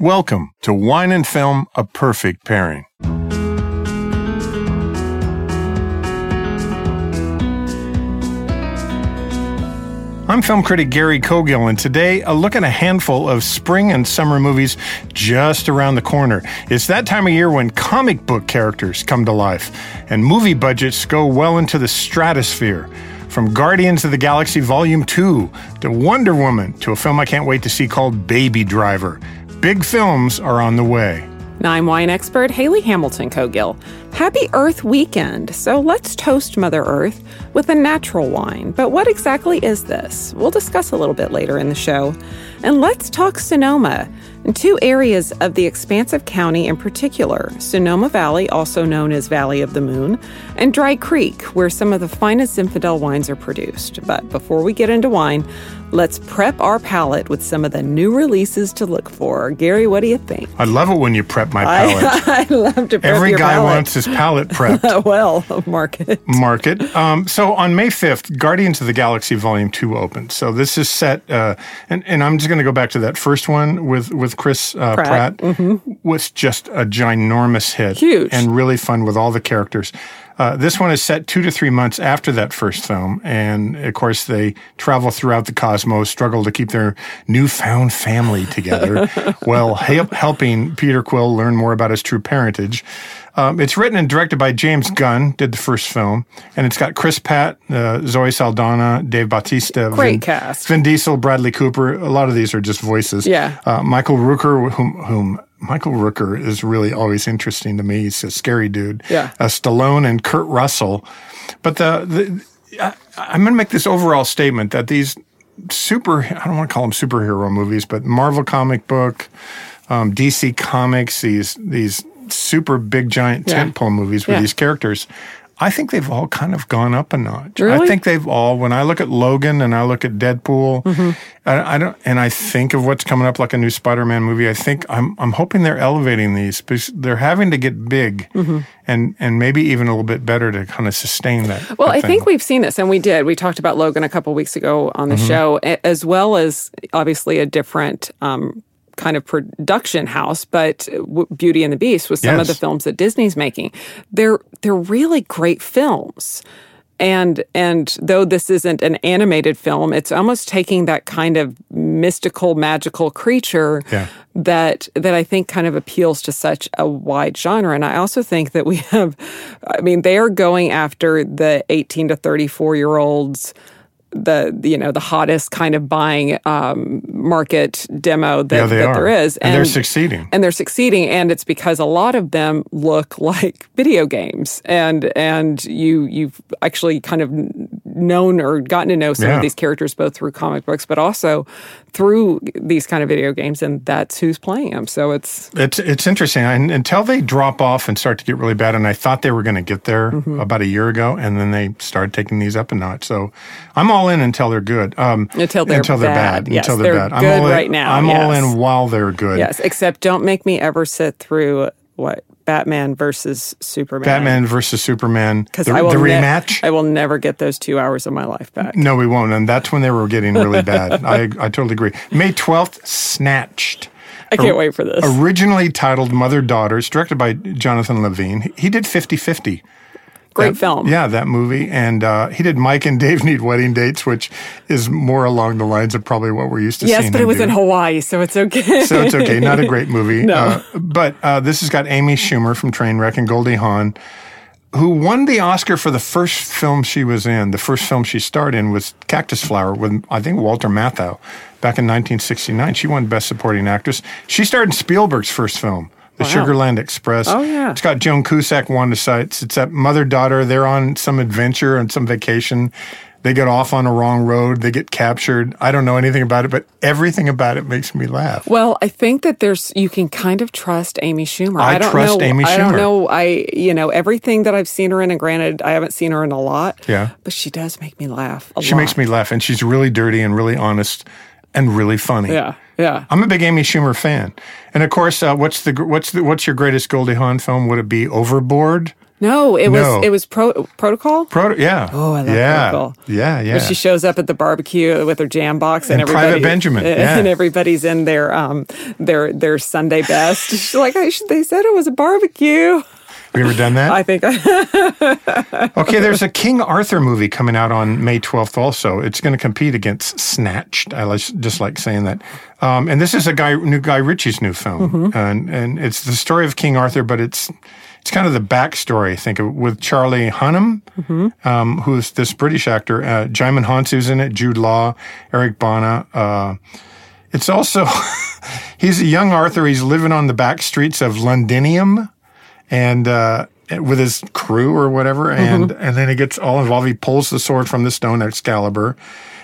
Welcome to Wine and Film, a perfect pairing. I'm film critic Gary Cogill, and today a look at a handful of spring and summer movies just around the corner. It's that time of year when comic book characters come to life, and movie budgets go well into the stratosphere. From Guardians of the Galaxy Volume 2 to Wonder Woman to a film I can't wait to see called Baby Driver. Big films are on the way. And I'm wine expert Hayley Hamilton Cogill. Happy Earth Weekend. So let's toast Mother Earth with a natural wine. But what exactly is this? We'll discuss a little bit later in the show. And let's talk Sonoma and two areas of the expansive county in particular Sonoma Valley, also known as Valley of the Moon, and Dry Creek, where some of the finest Zinfandel wines are produced. But before we get into wine, let's prep our palate with some of the new releases to look for. Gary, what do you think? I love it when you prep my palate. I, I love to prep Every your guy palate. wants palate prepped. well, market. market. Um, so on May 5th, Guardians of the Galaxy Volume 2 opened. So this is set, uh, and, and I'm just going to go back to that first one with, with Chris uh, Pratt. Pratt, was just a ginormous hit. Huge. And really fun with all the characters. Uh, this one is set two to three months after that first film. And of course, they travel throughout the cosmos, struggle to keep their newfound family together while help, helping Peter Quill learn more about his true parentage. Um, it's written and directed by James Gunn, did the first film, and it's got Chris Pratt, uh, Zoe Saldana, Dave Bautista, Great Vin, cast. Vin Diesel, Bradley Cooper. A lot of these are just voices. Yeah. Uh, Michael Rooker, whom, whom Michael Rooker is really always interesting to me. He's a scary dude. Yeah. Uh, Stallone and Kurt Russell. But the, the I, I'm going to make this overall statement that these super, I don't want to call them superhero movies, but Marvel comic book, um, DC comics, these, these super big giant Yeah. tentpole movies with Yeah. these characters. I think they've all kind of gone up a notch. I think they've all. When I look at Logan and I look at Deadpool, Mm-hmm. I, I don't, and I think of what's coming up like a new Spider-Man movie. I think I'm, I'm hoping they're elevating these because they're having to get big and, and maybe even a little bit better to kind of sustain that. Well, that I thing. think we've seen this, and we did. We talked about Logan a couple weeks ago on Mm-hmm. the show, as well as obviously a different um, kind of production house, but Beauty and the Beast with some of the films that Disney's making. They're they're really great films. And and though this isn't an animated film, it's almost taking that kind of mystical, magical creature Yeah. that that I think kind of appeals to such a wide genre. And I also think that we have, I mean, they are going after the 18 to 34 year olds. The you know the hottest kind of buying um, market demo that, Yeah, that there is, And they're succeeding. and they're succeeding and it's because a lot of them look like video games. And and you you've actually kind of known or gotten to know some Yeah. of these characters both through comic books but also through these kind of video games and that's who's playing them so it's It's it's interesting and, until they drop off and start to get really bad. And I thought they were going to get there Mm-hmm. about a year ago, and then they started taking these up a notch. So I'm all in until they're good. Um, Until they're until they're bad. bad. Yes, until they're, they're bad. good I'm all in, right now, I'm all in while they're good. yes except don't make me ever sit through what Batman versus Superman Batman versus Superman. because The, I will the ne- rematch. I will never get those two hours of my life back no, we won't. And that's when they were getting really bad. I I totally agree. May 12th, Snatched. I can't wait for this Originally titled Mother Daughters, directed by Jonathan Levine. He did 50 50. Great That- film Yeah, that movie. And uh, he did Mike and Dave Need Wedding Dates, which is more along the lines of probably what we're used to yes seeing. Yes, but it was do. in Hawaii so it's okay So it's okay. Not a great movie. No. Uh, but uh, this has got Amy Schumer from Trainwreck and Goldie Hawn, who won the Oscar for the first film she was in. The first film she starred in was Cactus Flower with, I think, Walter Matthau back in 1969. She won Best Supporting Actress. She starred in Spielberg's first film. The Sugarland Express. Oh, yeah. It's got Joan Cusack, Wanda Sykes. It's that mother daughter. They're on some adventure on some vacation. They get off on a wrong road. They get captured. I don't know anything about it, but everything about it makes me laugh. Well, I think that there's you can kind of trust Amy Schumer. I don't trust know, Amy I don't know. I you know everything that I've seen her in, and granted, I haven't seen her in a lot. Yeah. but she does make me laugh. A She lot. makes me laugh, and she's really dirty and really honest and really funny. Yeah, yeah. I'm a big Amy Schumer fan, and of course, uh, what's the what's the what's your greatest Goldie Hawn film? Would it be Overboard? No, it No. was it was pro, protocol. Proto- yeah. Oh, I love yeah. Protocol. Yeah, yeah. Where she shows up at the barbecue with her jam box and, And Private everybody Benjamin, yeah. and everybody's in their um their their Sunday best. She's like, "I should- they said it was a barbecue. Have you ever done that? I think I, Okay, there's a King Arthur movie coming out on May 12th also. It's going to compete against Snatched. I just like saying that. Um, and this is a guy, new Guy Ritchie's new film. And, and it's the story of King Arthur, but it's it's kind of the backstory, I think, with Charlie Hunnam, um, who's this British actor. Uh, Djimon Hounsou's in it, Jude Law, Eric Bana. Uh, it's also, he's a young Arthur. He's living on the back streets of Londinium and uh, with his crew or whatever, and and then he gets all involved. He pulls the sword from the stone Excalibur.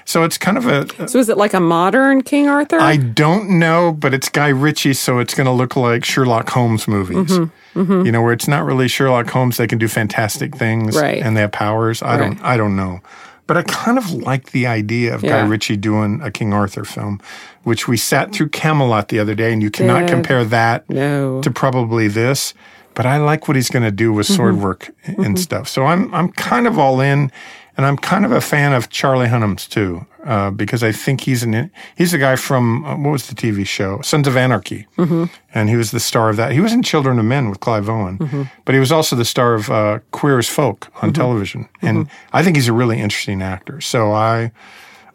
So it's kind of a so is it like a modern King Arthur? I don't know, but it's Guy Ritchie, so it's going to look like Sherlock Holmes movies. Mm-hmm. You know, where it's not really Sherlock Holmes. They can do fantastic things, Right. And they have powers. I don't, I don't know, but I kind of like the idea of Guy Ritchie doing a King Arthur film, which we sat through Camelot the other day, and you cannot compare that No. to probably this. But I like what he's going to do with sword work and stuff. So I'm I'm kind of all in, and I'm kind of a fan of Charlie Hunnam's too, uh, because I think he's an he's the guy from uh, what was the TV show Sons of Anarchy, and he was the star of that. He was in Children of Men with Clive Owen, but he was also the star of uh, Queer as Folk on television, and I think he's a really interesting actor. So I.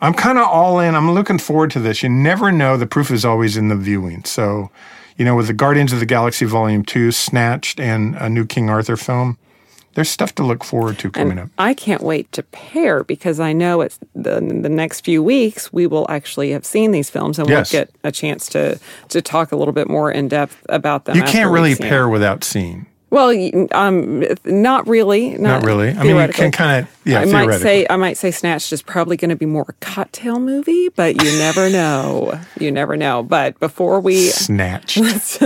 I'm kind of all in. I'm looking forward to this. You never know. The proof is always in the viewing. So, you know, with the Guardians of the Galaxy Volume 2, Snatched, and a new King Arthur film, there's stuff to look forward to coming up. I can't wait to pair because I know it's the the next few weeks we will actually have seen these films and Yes. we'll get a chance to to talk a little bit more in depth about them. You can't really pair without seeing. Well, um, not really. Not, Not really. I mean, you can kind of, yeah, I might say I might say Snatched is probably going to be more a cocktail movie, but you never know. You never know. But before we Snatched.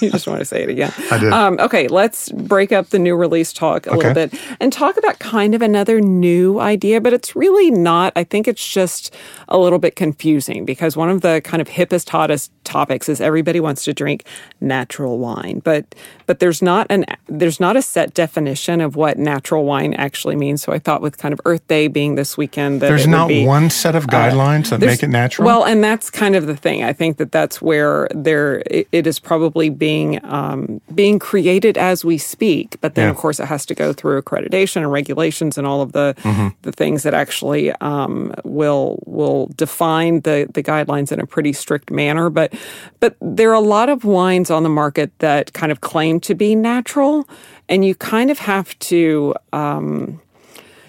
you just want to say it again. I did. Um, okay, let's break up the new release talk a little bit and talk about kind of another new idea, but it's really not. I think it's just a little bit confusing because one of the kind of hippest, hottest topics is everybody wants to drink natural wine, but but there's not an there's not a set definition of what natural wine actually means. So I thought with kind of Earth Day being this weekend, that There's not be, one set of guidelines that make it natural. Well, and that's kind of the thing. I think that that's where there it, it is probably being um, being created as we speak. But then, Yeah. of course, it has to go through accreditation and regulations and all of the Mm-hmm. the things that actually um, will will define the the guidelines in a pretty strict manner. But but there are a lot of wines on the market that kind of claim to be natural, and you kind of have to. Um,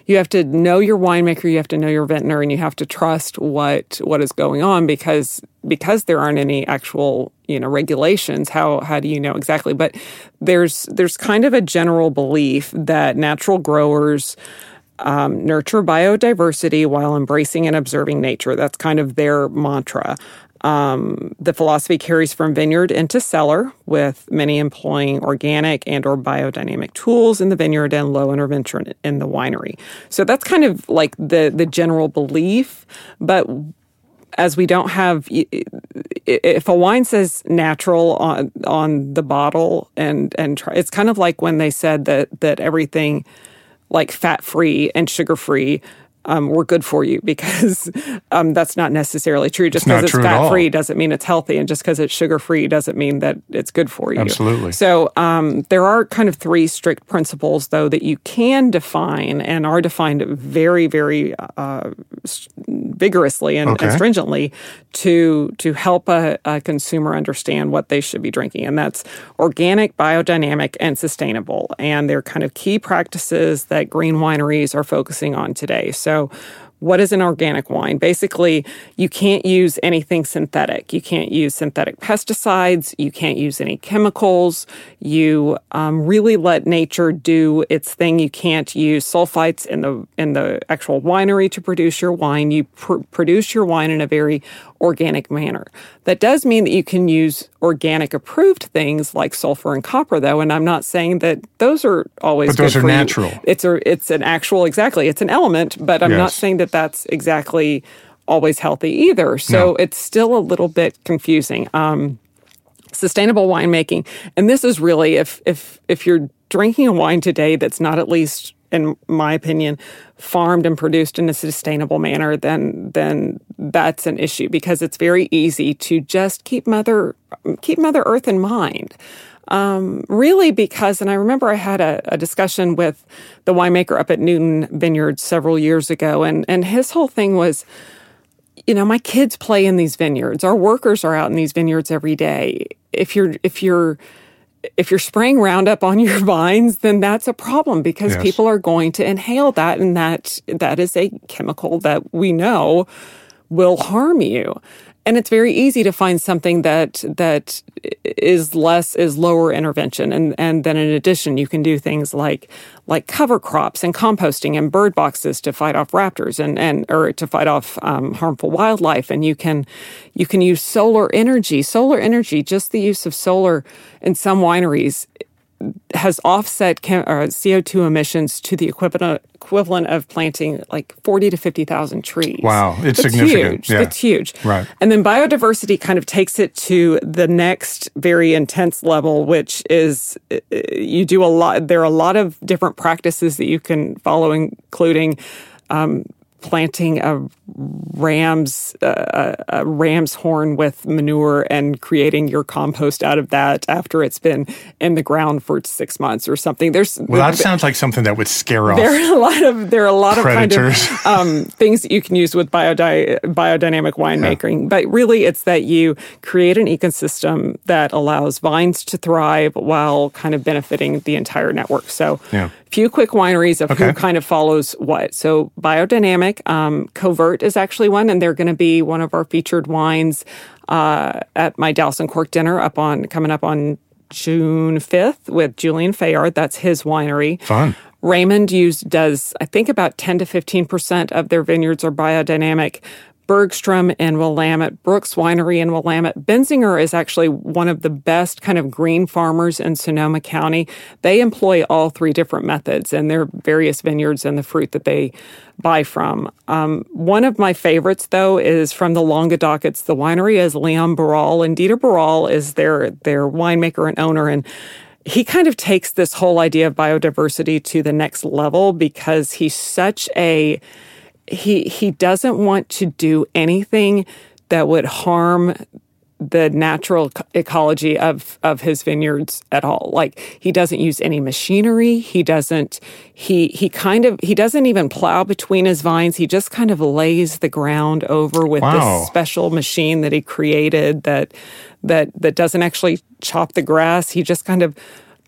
you have to know your winemaker, you have to know your vintner, and you have to trust what what is going on because because there aren't any actual you know regulations. How how do you know exactly? But there's there's kind of a general belief that natural growers um, nurture biodiversity while embracing and observing nature. That's kind of their mantra. Um, the philosophy carries from vineyard into cellar, with many employing organic and or biodynamic tools in the vineyard and low intervention in the winery. So that's kind of like the the general belief, but as we don't have if a wine says natural on on the bottle and and try, it's kind of like when they said that that everything like fat free and sugar free um, were good for you because um, that's not necessarily true. Just because it's all. fat free doesn't mean it's healthy, and just because it's sugar free doesn't mean that it's good for you. Absolutely. So um, there are kind of three strict principles, though, that you can define and are defined very, very uh, vigorously and, and stringently to to help a, a consumer understand what they should be drinking, and that's organic, biodynamic, and sustainable. And they're kind of key practices that green wineries are focusing on today. So. What is an organic wine? Basically, you can't use anything synthetic. You can't use synthetic pesticides. You can't use any chemicals. You um, really let nature do its thing. You can't use sulfites in the in the actual winery to produce your wine. You pr- produce your wine in a very organic manner. That does mean that you can use organic approved things like sulfur and copper, though. And I'm not saying that those are always But those good are for you. natural. It's a it's an actual exactly. It's an element, but I'm not saying that that's exactly always healthy either. So No. it's still a little bit confusing. Um, sustainable winemaking, and this is really if if if you're drinking a wine today that's not at least in my opinion, farmed and produced in a sustainable manner, then then that's an issue because it's very easy to just keep mother keep Mother Earth in mind. Um, really, because, and I remember I had a, a, discussion with the winemaker up at Newton Vineyards several years ago, and and his whole thing was, you know, my kids play in these vineyards. Our workers are out in these vineyards every day. If you're if you're if you're spraying Roundup on your vines, then that's a problem because yes. people are going to inhale that, and that that is a chemical that we know will harm you and it's very easy to find something that that is less is lower intervention and and then in addition you can do things like like cover crops and composting and bird boxes to fight off raptors and and or to fight off um, harmful wildlife. And you can you can use solar energy. Solar energy just the use of solar in some wineries has offset chem- uh, CO2 emissions to the equivalent equivalent of planting like 40 to 50,000 trees. Wow, it's significant. Huge. Yeah. It's huge. Right. And then biodiversity kind of takes it to the next very intense level which is uh, you do a lot there are a lot of different practices that you can follow including um, planting a ram's uh, a ram's horn with manure and creating your compost out of that after it's been in the ground for six months or something. There's well, that sounds like something that would scare off. There are a lot of there are a lot predators. of kind of um, things that you can use with biodi- biodynamic winemaking, yeah. but really it's that you create an ecosystem that allows vines to thrive while kind of benefiting the entire network. So, yeah. Few quick wineries of okay. who kind of follows what. So, biodynamic um, Covert is actually one, and they're going to be one of our featured wines uh, at my Dallas and Cork dinner up on coming up on June 5th with Julian Fayard. That's his winery. Fun. Raymond used does I think about 10 to 15 percent of their vineyards are biodynamic. Bergstrom in Willamette, Brooks Winery in Willamette. Benziger is actually one of the best kind of green farmers in Sonoma County. They employ all three different methods and their various vineyards and the fruit that they buy from. Um, one of my favorites, though, is from the Languedoc. It's the winery is Leon Barral, and Didier Barral is their their winemaker and owner, and he kind of takes this whole idea of biodiversity to the next level because he's such a he he doesn't want to do anything that would harm the natural ecology of of his vineyards at all. Like he doesn't use any machinery. He doesn't he he kind of he doesn't even plow between his vines. He just kind of lays the ground over with wow. this special machine that he created that that that doesn't actually chop the grass. He just kind of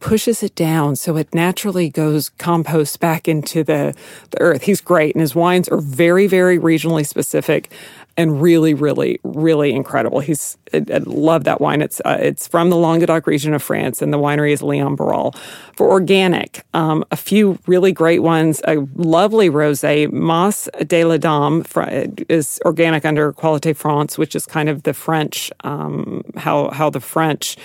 pushes it down so it naturally goes compost back into the, the earth. He's great, and his wines are very, very regionally specific and really, really, really incredible. He's I, I love that wine. It's uh, it's from the Languedoc region of France, and the winery is Leon Barral. For organic, um, a few really great ones. A lovely rosé, Mas de la Dame, is organic under Qualité France, which is kind of the French um, how how the French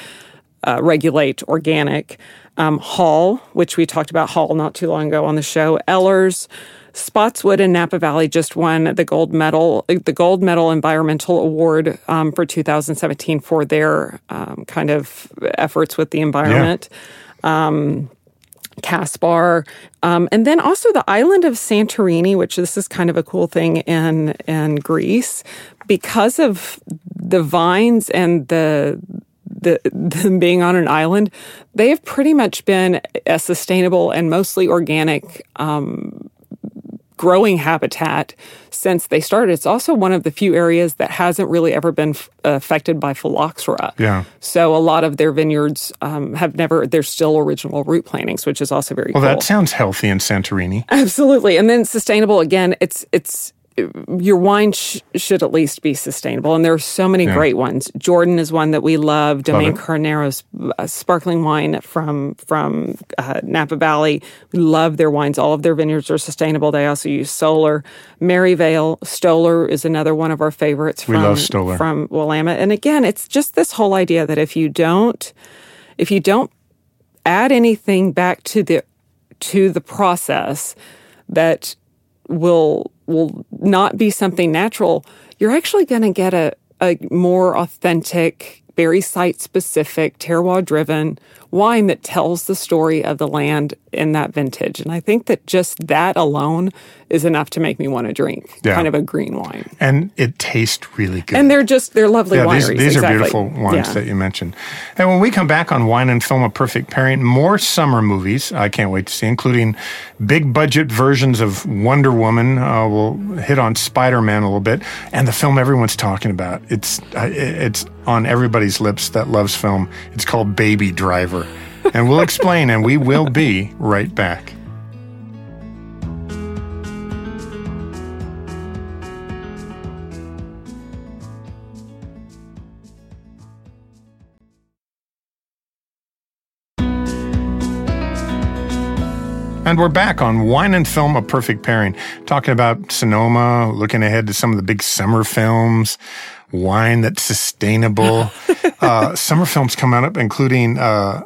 uh, regulate organic. Um, Hall, which we talked about Hall not too long ago on the show. Ellers, Spottswoode and Napa Valley just won the gold medal, the gold medal environmental award um, for 2017 for their um, kind of efforts with the environment. Yeah. Um, Kaspar, um, and then also the island of Santorini, which this is kind of a cool thing in in Greece, because of the vines and the the, them being on an island, they have pretty much been a sustainable and mostly organic um, growing habitat since they started. It's also one of the few areas that hasn't really ever been f- affected by phylloxera. Yeah. So a lot of their vineyards um, have never. They're still original root plantings, which is also very. Well, cool. that sounds healthy in Santorini. Absolutely, and then sustainable again. It's it's your wine sh- should at least be sustainable. And there are so many yeah. great ones. Jordan is one that we love. Domaine love Carneros uh, sparkling wine from from uh, Napa Valley. We love their wines. All of their vineyards are sustainable. They also use solar. Maryvale Stoller is another one of our favorites. From, we love Stoller from Willamette. And again, it's just this whole idea that if you don't, if you don't add anything back to the to the process, that will will not be something natural, you're actually going to get a, a more authentic very site specific, terroir driven wine that tells the story of the land in that vintage. And I think that just that alone is enough to make me want to drink Yeah. kind of a green wine. And it tastes really good. And they're just they're lovely yeah, wineries. these, these exactly. are beautiful wines Yeah. that you mentioned. And when we come back on Wine and Film, a perfect pairing, more summer movies I can't wait to see, including big budget versions of Wonder Woman. Uh, we'll hit on Spider Man a little bit, and the film everyone's talking about. It's uh, it's on everybody's lips that loves film. It's called Baby Driver, and we'll explain, and we will be right back. And we're back on Wine and Film, a perfect pairing, talking about Sonoma, looking ahead to some of the big summer films, wine that's sustainable. uh, summer films coming up, including uh,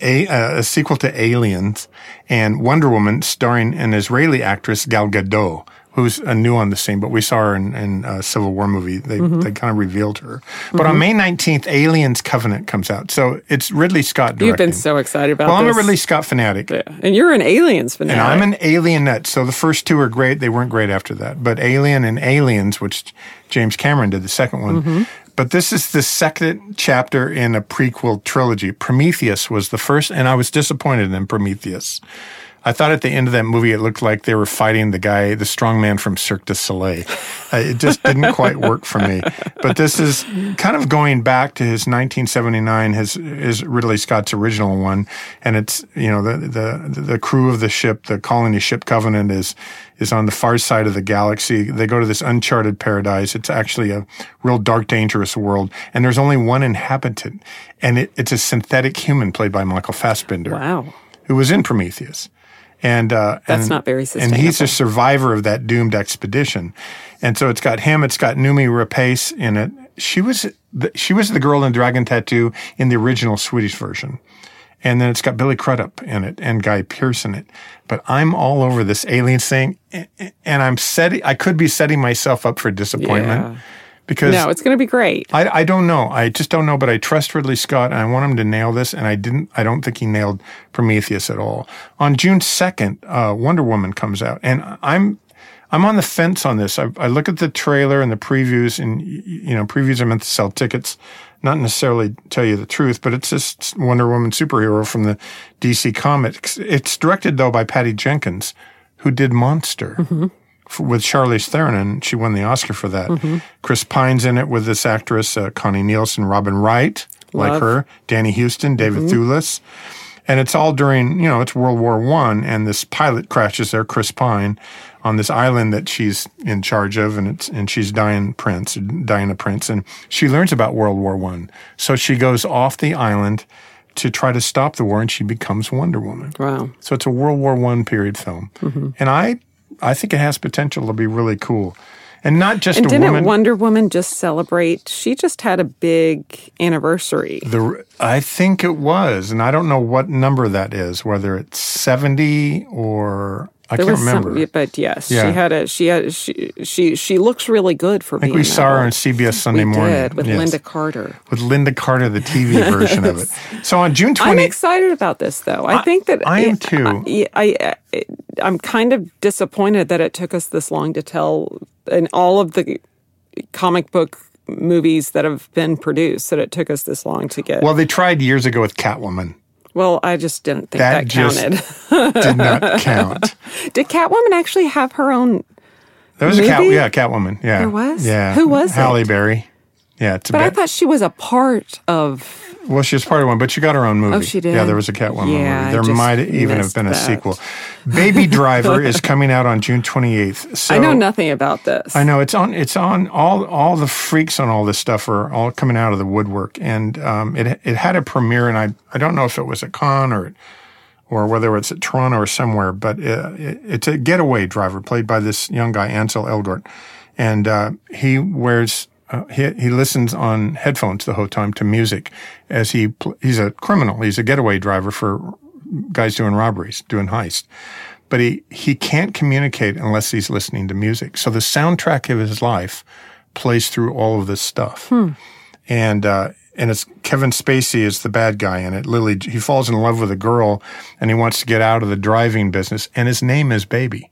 a, a sequel to Aliens and Wonder Woman, starring an Israeli actress, Gal Gadot. Who's uh, new on the scene, but we saw her in, in a Civil War movie. They, they kind of revealed her. But on May 19th, Aliens Covenant comes out. So it's Ridley Scott directing. You've been so excited about well, I'm a. Ridley Scott fanatic. yeah. and you're an aliens fanatic. And I'm an Alien nut. So the first two are great. They weren't great after that. But Alien and Aliens, which James Cameron did the second one. Mm-hmm. But this is the second chapter in a prequel trilogy. Prometheus was the first, and I was disappointed in Prometheus. I thought at the end of that movie, it looked like they were fighting the guy, the strong man from Cirque du Soleil. Uh, it just didn't quite work for me. But this is kind of going back to his 1979, his, his Ridley Scott's original one. And it's, you know, the, the, the crew of the ship, the colony ship Covenant is, is on the far side of the galaxy. They go to this uncharted paradise. It's actually a real dark, dangerous world. And there's only one inhabitant. And it, it's a synthetic human played by Michael Fassbender wow. who was in Prometheus. And uh, That's and, not very sustainable. And he's a survivor of that doomed expedition. And so it's got him. It's got Noomi Rapace in it. She was the, she was the girl in Dragon Tattoo in the original Swedish version. And then it's got Billy Crudup in it and Guy Pearce in it. But I'm all over this alien thing, and I'm setting. I could be setting myself up for disappointment Yeah. Because No, it's going to be great. I, I don't know. I just don't know, but I trust Ridley Scott and I want him to nail this. And I didn't, I don't think he nailed Prometheus at all. On June 2nd, uh, Wonder Woman comes out and I'm, I'm on the fence on this. I, I look at the trailer and the previews and, you know, previews are meant to sell tickets, not necessarily tell you the truth, but it's this Wonder Woman superhero from the DC comics. It's directed though by Patty Jenkins, who did Monster f- with Charlize Theron, and she won the Oscar for that. Chris Pine's in it with this actress, uh, Connie Nielsen, Robin Wright, like her, Danny Huston, David Thewlis. And it's all during, you know, it's World War One, and this pilot crashes there, Chris Pine, on this island that she's in charge of, and it's and she's Diane Prince, Diana Prince, and she learns about World War One. So she goes off the island to try to stop the war, and she becomes Wonder Woman. Wow. So it's a World War One period film, Mm-hmm. and I I think it has potential to be really cool, and not just And a didn't woman. Wonder Woman just celebrate? She just had a big anniversary. the I think it was, and I don't know what number that is, whether it's seventy or I There can't was remember. some, but yes, Yeah. she had a she had she she she looks really good for I think we saw her on. CBS Sunday we morning did with Yes. Lynda Carter. with Lynda Carter, the TV version of it. So on June 20th, I'm excited about this, though. I, think that I am too. I, I, I, I'm kind of disappointed that it took us this long to tell, in all of the comic book movies that have been produced, that it took us this long to get. well, they tried years ago with Catwoman. Well, I just didn't think That that, counted. Did not count. Did Catwoman actually have her own? There was a cat, yeah, Catwoman. Yeah, There was? Yeah, Who was it? Halle Berry. Yeah, But I thought she was a part of. Well, she was part of one, but she got her own movie. Oh, she did? Yeah, there was a Catwoman Yeah, movie. There might even have been a that. sequel. Baby Driver is coming out on June 28th. So I know nothing about this. I know it's on. It's on. All all the freaks on all this stuff are all coming out of the woodwork, and um, it it had a premiere, and I I don't know if it was at Cannes or or whether it's at Toronto or somewhere, but uh, it, it's a getaway driver played by this young guy Ansel Elgort, and uh, he wears. Uh, he he listens on headphones the whole time to music, as he pl- he's a criminal. He's a getaway driver for guys doing robberies, doing heists but he, he can't communicate unless he's listening to music. So the soundtrack of his life plays through all of this stuff. And uh, and it's Kevin Spacey is the bad guy in it. Lily, he falls in love with a girl, and he wants to get out of the driving business, and his name is Baby.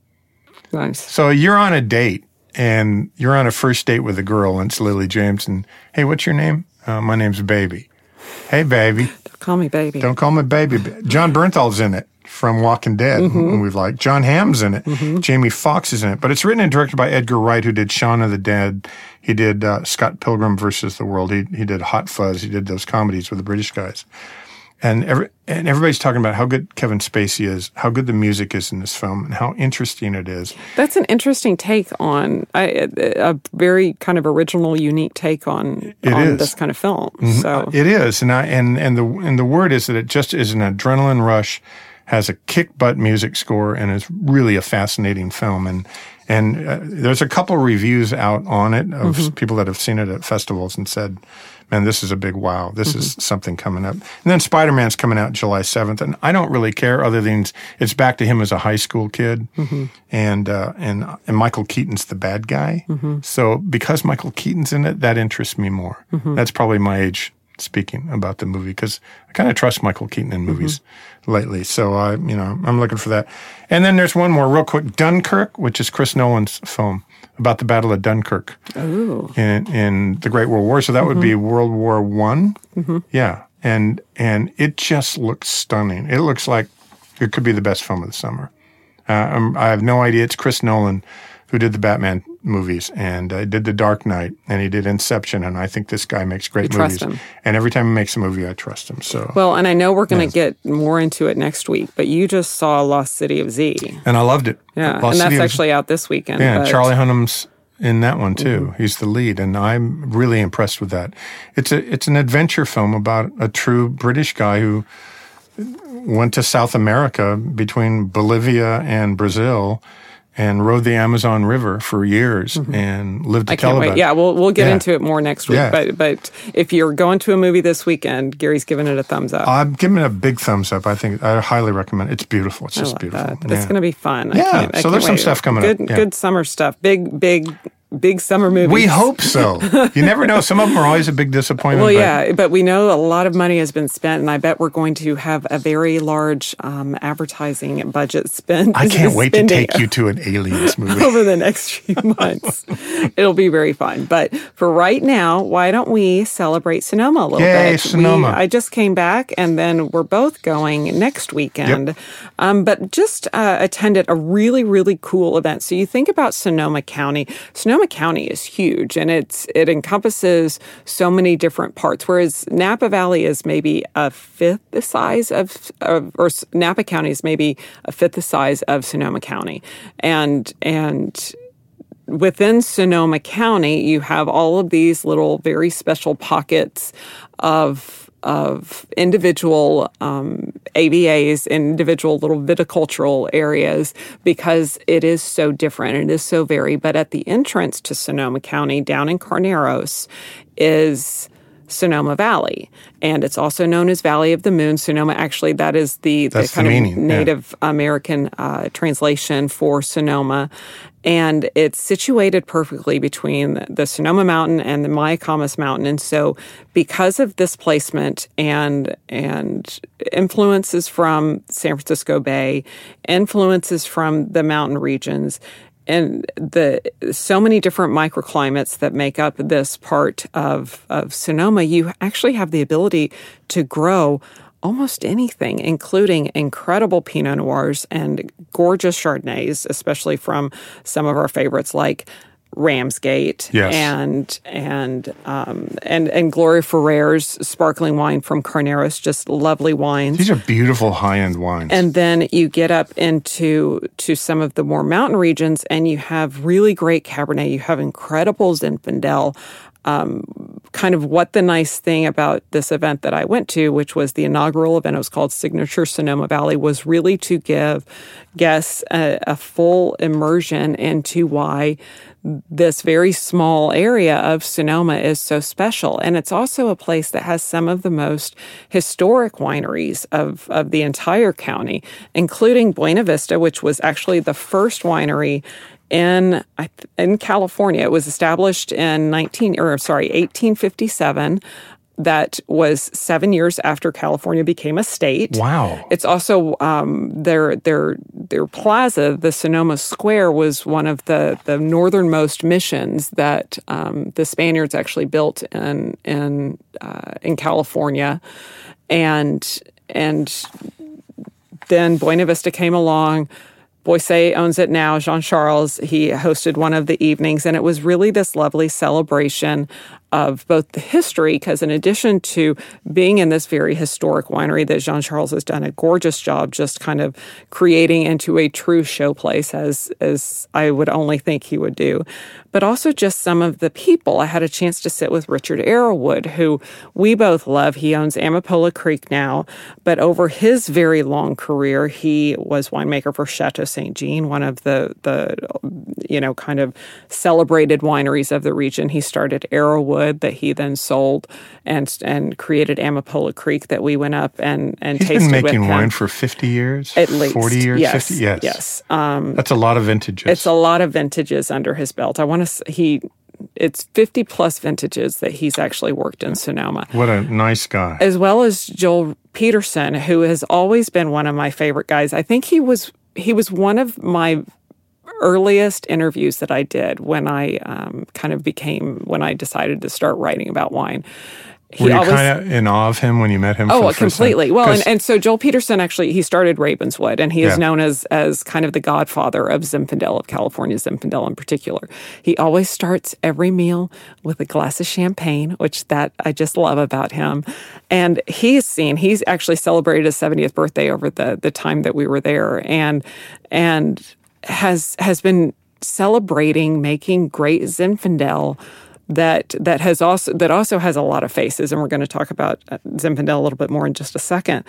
Nice. So you're on a date, and you're on a first date with a girl, and it's Lily James, and hey, what's your name? Uh, my name's Baby. Hey, baby. Don't call me baby. Don't call me baby. Jon Bernthal's in it from Walking Dead. Mm-hmm. We've like Jon Hamm's in it. Mm-hmm. Jamie Foxx is in it. But it's written and directed by Edgar Wright, who did Shaun of the Dead. He did uh, Scott Pilgrim versus the World. He he did Hot Fuzz. He did those comedies with the British guys and every, and everybody's talking about how good Kevin Spacey is, how good the music is in this film, and how interesting it is. That's an interesting take on a, a very kind of original, unique take on, it on is. this kind of film. Mm-hmm. So it is, and I and and the and the word is that it just is an adrenaline rush, has a kick butt music score, and is really a fascinating film. And and uh, there's a couple reviews out on it of mm-hmm. people that have seen it at festivals and said man, this is a big wow. This mm-hmm. is something coming up. And then Spider Man's coming out July 7th. And I don't really care other than it's back to him as a high school kid. Mm-hmm. And, uh, and, and Michael Keaton's the bad guy. Mm-hmm. So because Michael Keaton's in it, that interests me more. Mm-hmm. That's probably my age speaking about the movie because I kind of trust Michael Keaton in movies mm-hmm. lately. So I, you know, I'm looking for that. And then there's one more real quick, Dunkirk, which is Chris Nolan's film about the Battle of Dunkirk Ooh. in in the Great World War. So that mm-hmm. would be mm-hmm. World War One. Mm-hmm. Yeah, and and it just looks stunning. It looks like it could be the best film of the summer. Uh, I have no idea. It's Chris Nolan who did the Batman movies and uh, did The Dark Knight and he did Inception. And I think this guy makes great movies. Him. And every time he makes a movie, I trust him. So well, and I know we're going to yes. get more into it next week, but you just saw Lost City of Z, and I loved it. Yeah, Lost and that's City actually out this weekend. Yeah. Charlie Hunnam's in that one too. Mm-hmm. He's the lead, and I'm really impressed with that. It's a it's an adventure film about a true British guy who went to South America between Bolivia and Brazil and rode the Amazon River for years mm-hmm. and lived to I tell can't wait. Yeah, we'll we'll get yeah. into it more next week. Yeah. But but if you're going to a movie this weekend, Gary's giving it a thumbs up. I'm giving it a big thumbs up. I think I highly recommend. it. It's beautiful. It's just beautiful. That. It's going to be fun. Yeah. so there's some stuff coming good, up. Good summer stuff. Big big big summer movies. We hope so. you never know. Some of them are always a big disappointment. Well, yeah, but we know a lot of money has been spent, and I bet we're going to have a very large um, advertising budget spent. I can't wait to take you to an aliens movie over the next few months. It'll be very fun. But for right now, why don't we celebrate Sonoma a little Yay, bit? Sonoma! We, I just came back, and then we're both going next weekend. Yep. Um, but just uh, attended a really, really cool event. So you think about Sonoma County. Sonoma Sonoma County is huge and it's it encompasses so many different parts. Whereas Napa Valley is maybe a fifth the size of, of or Napa County is maybe a fifth the size of Sonoma County, and and within Sonoma County, you have all of these little very special pockets of of individual um, AVAs, individual little viticultural areas, because it is so different. And it is so varied. But at the entrance to Sonoma County, down in Carneros, is Sonoma Valley, and it's also known as Valley of the Moon. Sonoma, actually, that is the, the kind the of Native yeah. American uh, translation for Sonoma, and it's situated perfectly between the Sonoma Mountain and the Mayacamas Mountain. And so, because of this placement and and influences from San Francisco Bay, influences from the mountain regions, and the so many different microclimates that make up this part of, of Sonoma, you actually have the ability to grow almost anything, including incredible Pinot Noirs and gorgeous Chardonnays, especially from some of our favorites like Ramsgate yes. and and um, and and Gloria Ferrer's sparkling wine from Carneros, just lovely wines. These are beautiful high end wines. And then you get up into to some of the more mountain regions, and you have really great Cabernet. You have incredible Zinfandel. Um, kind of what the nice thing about this event that I went to, which was the inaugural event, it was called Signature Sonoma Valley, was really to give guests a, a full immersion into why this very small area of Sonoma is so special. And it's also a place that has some of the most historic wineries of, of the entire county, including Buena Vista, which was actually the first winery in in California. It was established in 19 or sorry, 1857 that was seven years after California became a state. Wow. It's also um, their their their plaza, the Sonoma Square, was one of the the northernmost missions that um, the Spaniards actually built in in uh, in California, and and then Buena Vista came along. Boisset owns it now. Jean Charles, he hosted one of the evenings, and it was really this lovely celebration of both the history, because in addition to being in this very historic winery that Jean Charles has done a gorgeous job just kind of creating into a true showplace as as I would only think he would do, but also just some of the people. I had a chance to sit with Richard Arrowood, who we both love. He owns Amapola Creek now, but over his very long career, he was winemaker for Chateau Saint Jean, one of the the you know kind of celebrated wineries of the region. He started Arrowood that he then sold and and created Amapola Creek that we went up and and He's tasted been making wine for 50 years? At least 40 years? yes, 50? Yes. yes. Um, That's a lot of vintages. it's a lot of vintages under his belt. I want to he. It's 50 plus vintages that he's actually worked in Sonoma what a nice guy. as well as Joel Peterson, who has always been one of my favorite guys. I think he was he was one of my earliest interviews that I did when I um, kind of became when I decided to start writing about wine. He Were you always- kind of in awe of him when you met him? for Oh, the first completely. Time? Well, and, and so Joel Peterson actually he started Ravenswood, and he is Yeah. known as as kind of the godfather of Zinfandel of California Zinfandel in particular. He always starts every meal with a glass of champagne, which that I just love about him. And he's seen he's actually celebrated his 70th birthday over the the time that we were there, and and has has been celebrating making great Zinfandel that that has also that also has a lot of faces, and we're going to talk about uh, Zinfandel a little bit more in just a second.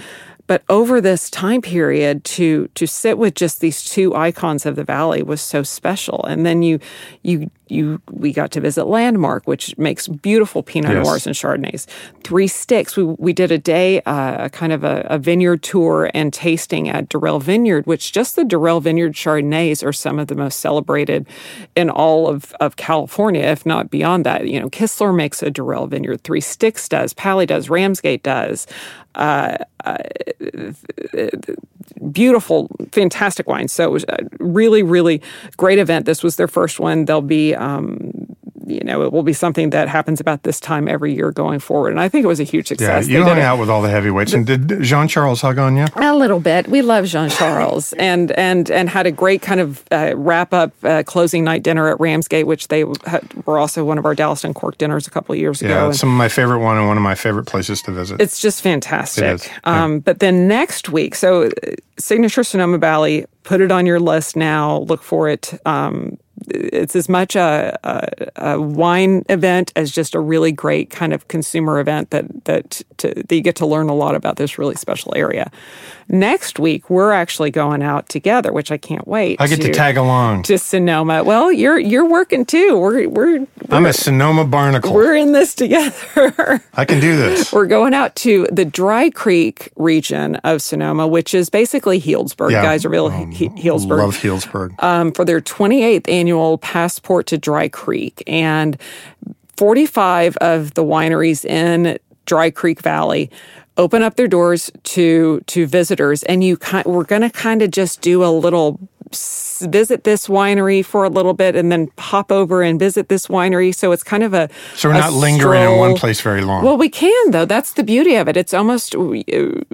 But over this time period, to to sit with just these two icons of the valley was so special. And then you you you we got to visit Landmark, which makes beautiful Pinot Yes. Noirs and Chardonnays. Three Sticks, we we did a day, uh, a kind of a, a vineyard tour and tasting at Durell Vineyard, which just the Durell Vineyard Chardonnays are some of the most celebrated in all of, of California, if not beyond that. You know, Kistler makes a Durell Vineyard, Three Sticks does, Pally does, Ramsgate does. Uh, beautiful, fantastic wine. So it was a really, really great event. This was their first one. They'll be, um, you know, it will be something that happens about this time every year going forward. And I think it was a huge success. yeah, you hung out with all the heavyweights. And did Jean Charles hug on you? a little bit. We love Jean Charles, and and and had a great kind of uh, wrap up uh, closing night dinner at Ramsgate, which they had, were also one of our Dallaston Cork dinners a couple of years Yeah, ago. it's And some of my favorite one and one of my favorite places to visit. it's just fantastic. It is, yeah. Um, but then next week, so uh, Signature Sonoma Valley, put it on your list now. Look for it. Um, it's as much a, a, a wine event as just a really great kind of consumer event that that, to, that you get to learn a lot about this really special area. Next week, we're actually going out together, which I can't wait. I get to tag along. to Sonoma. Well, you're you're working too. We're we're I'm a Sonoma barnacle. we're in this together. I can do this. We're going out to the Dry Creek region of Sonoma, which is basically Healdsburg. Yeah. Guys are real he- Healdsburg. Love Healdsburg. Um, for their 28th annual Passport to Dry Creek. And 45 of the wineries in Dry Creek Valley open up their doors to to visitors and you kind we're going to kind of just do a little visit this winery for a little bit and then pop over and visit this winery so it's kind of a so we're a not lingering in one place very long. Well, we can though. That's the beauty of it. It's almost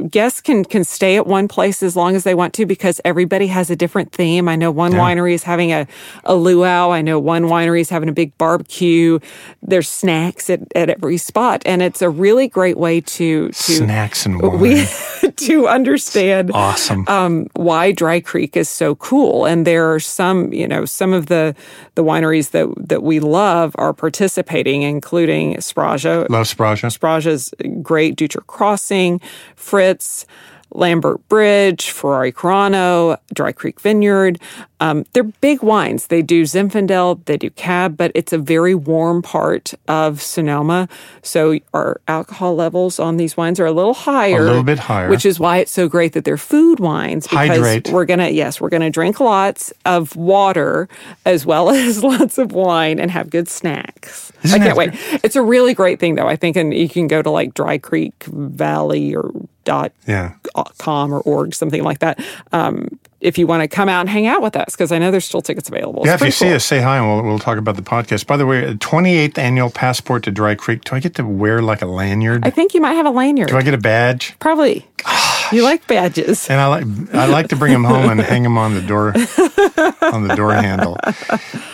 guests can can stay at one place as long as they want to because everybody has a different theme. I know one winery is having a a luau. I know one winery is having a big barbecue. There's snacks at, at every spot, and it's a really great way to to Snacks and wine. we to understand awesome. um, why Dry Creek is so cool. And there are some, you know, some of the the wineries that that we love are participating, including Sbragia. Love Sbragia. Sbragia's great, Dutcher Crossing, Fritz. Lambert Bridge, Ferrari Carano, Dry Creek Vineyard. Um, they're big wines. They do Zinfandel, they do Cab, but it's a very warm part of Sonoma. So our alcohol levels on these wines are a little higher. A little bit higher. Which is why it's so great that they're food wines. Because Hydrate. we're gonna yes, we're gonna drink lots of water as well as lots of wine and have good snacks. Isn't I can't wait. It's a really great thing though, I think, and you can go to like Dry Creek Valley or dot Yeah. Uh, com or org, something like that. Um, if you want to come out and hang out with us, because I know there's still tickets available. Yeah, It's if you pretty see us, say hi and we'll, we'll talk about the podcast. By the way, uh, 28th annual passport to Dry Creek. Do I get to wear like a lanyard? I think you might have a lanyard. Do I get a badge? Probably. Ah. You like badges. And I like I like to bring them home and hang them on the door on the door handle.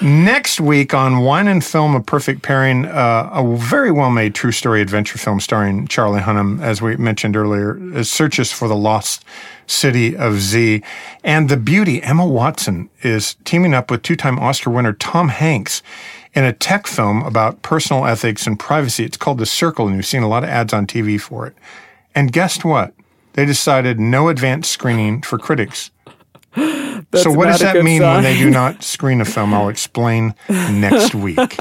Next week on Wine and Film: A Perfect Pairing, uh, a very well made true story adventure film starring Charlie Hunnam, as we mentioned earlier, uh, searches for the lost city of Z, and the beauty Emma Watson is teaming up with two-time Oscar winner Tom Hanks. In a tech film about personal ethics and privacy, it's called The Circle, and you've seen a lot of ads on TV for it. And guess what? They decided no advanced screening for critics. so what does that mean when they do not screen a film? I'll explain next week.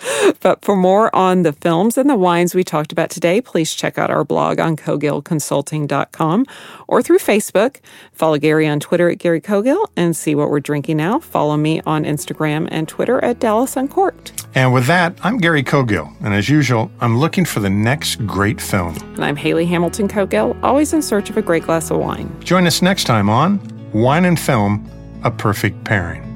But for more on the films and the wines we talked about today, please check out our blog on cogillconsulting.com or through Facebook. Follow Gary on Twitter at Gary Cogill and see what we're drinking now. Follow me on Instagram and Twitter at Dallas Uncorked. And with that, I'm Gary Cogill, and as usual, I'm looking for the next great film. And I'm Hayley Hamilton Cogill, always in search of a great glass of wine. Join us next time on Wine and Film: A Perfect Pairing.